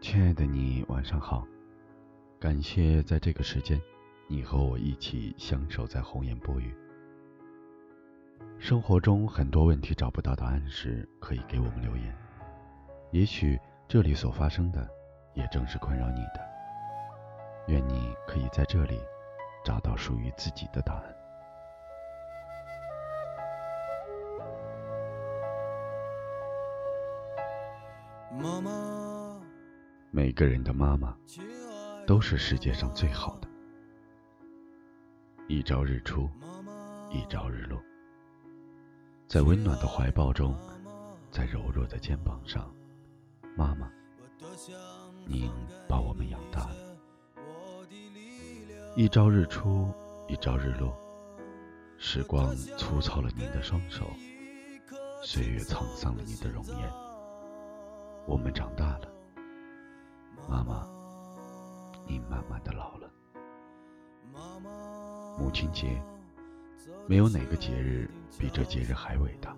亲爱的你，晚上好。感谢在这个时间，你和我一起相守在红颜薄雨。生活中很多问题找不到答案时，可以给我们留言。也许这里所发生的，也正是困扰你的。愿你可以在这里找到属于自己的答案。妈妈，每个人的妈妈都是世界上最好的。一朝日出，一朝日落，在温暖的怀抱中，在柔弱的肩膀上，妈妈，您把我们养大了。一朝日出，一朝日落，时光粗糙了您的双手，岁月沧桑了您的容颜。我们长大了，妈妈，你慢慢的老了。母亲节，没有哪个节日比这节日还伟大。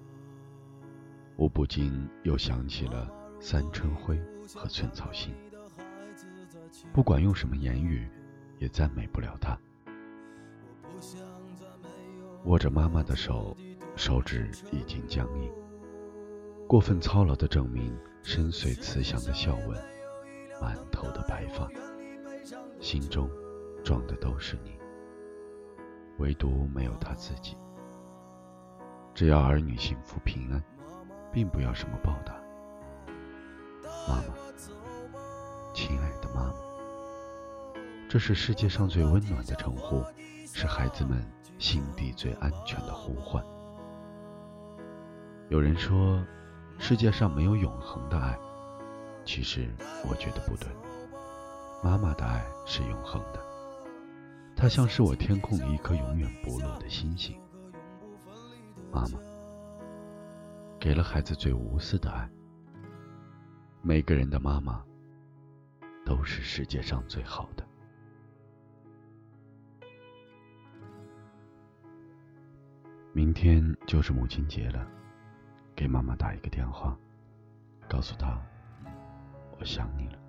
我不禁又想起了三春晖和寸草心，不管用什么言语，也赞美不了他。握着妈妈的手，手指已经僵硬。过分操劳的证明，深邃慈祥的笑纹，满头的白发，心中装的都是你，唯独没有他自己。只要儿女幸福平安，并不要什么报答。妈妈，亲爱的妈妈，这是世界上最温暖的称呼，是孩子们心底最安全的呼唤。有人说。世界上没有永恒的爱，其实我觉得不对。妈妈的爱是永恒的，她像是我天空里一颗永远不落的星星。妈妈给了孩子最无私的爱。每个人的妈妈都是世界上最好的。明天就是母亲节了。给妈妈打一个电话，告诉她我想你了。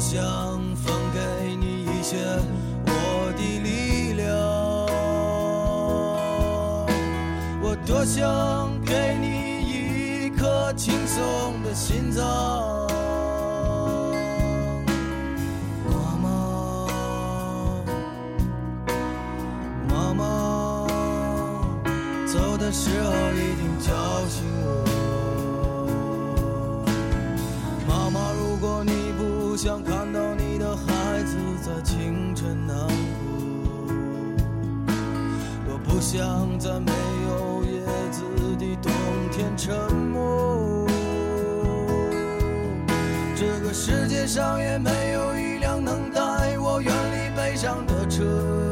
想分给你一些我的力量，我多想给你一颗轻松的心脏。妈妈，妈妈，走的时候一定叫醒我。想看到你的孩子。在清晨难过，我不想在没有叶子的冬天沉默。这个世界上也没有一辆能带我远离悲伤的车。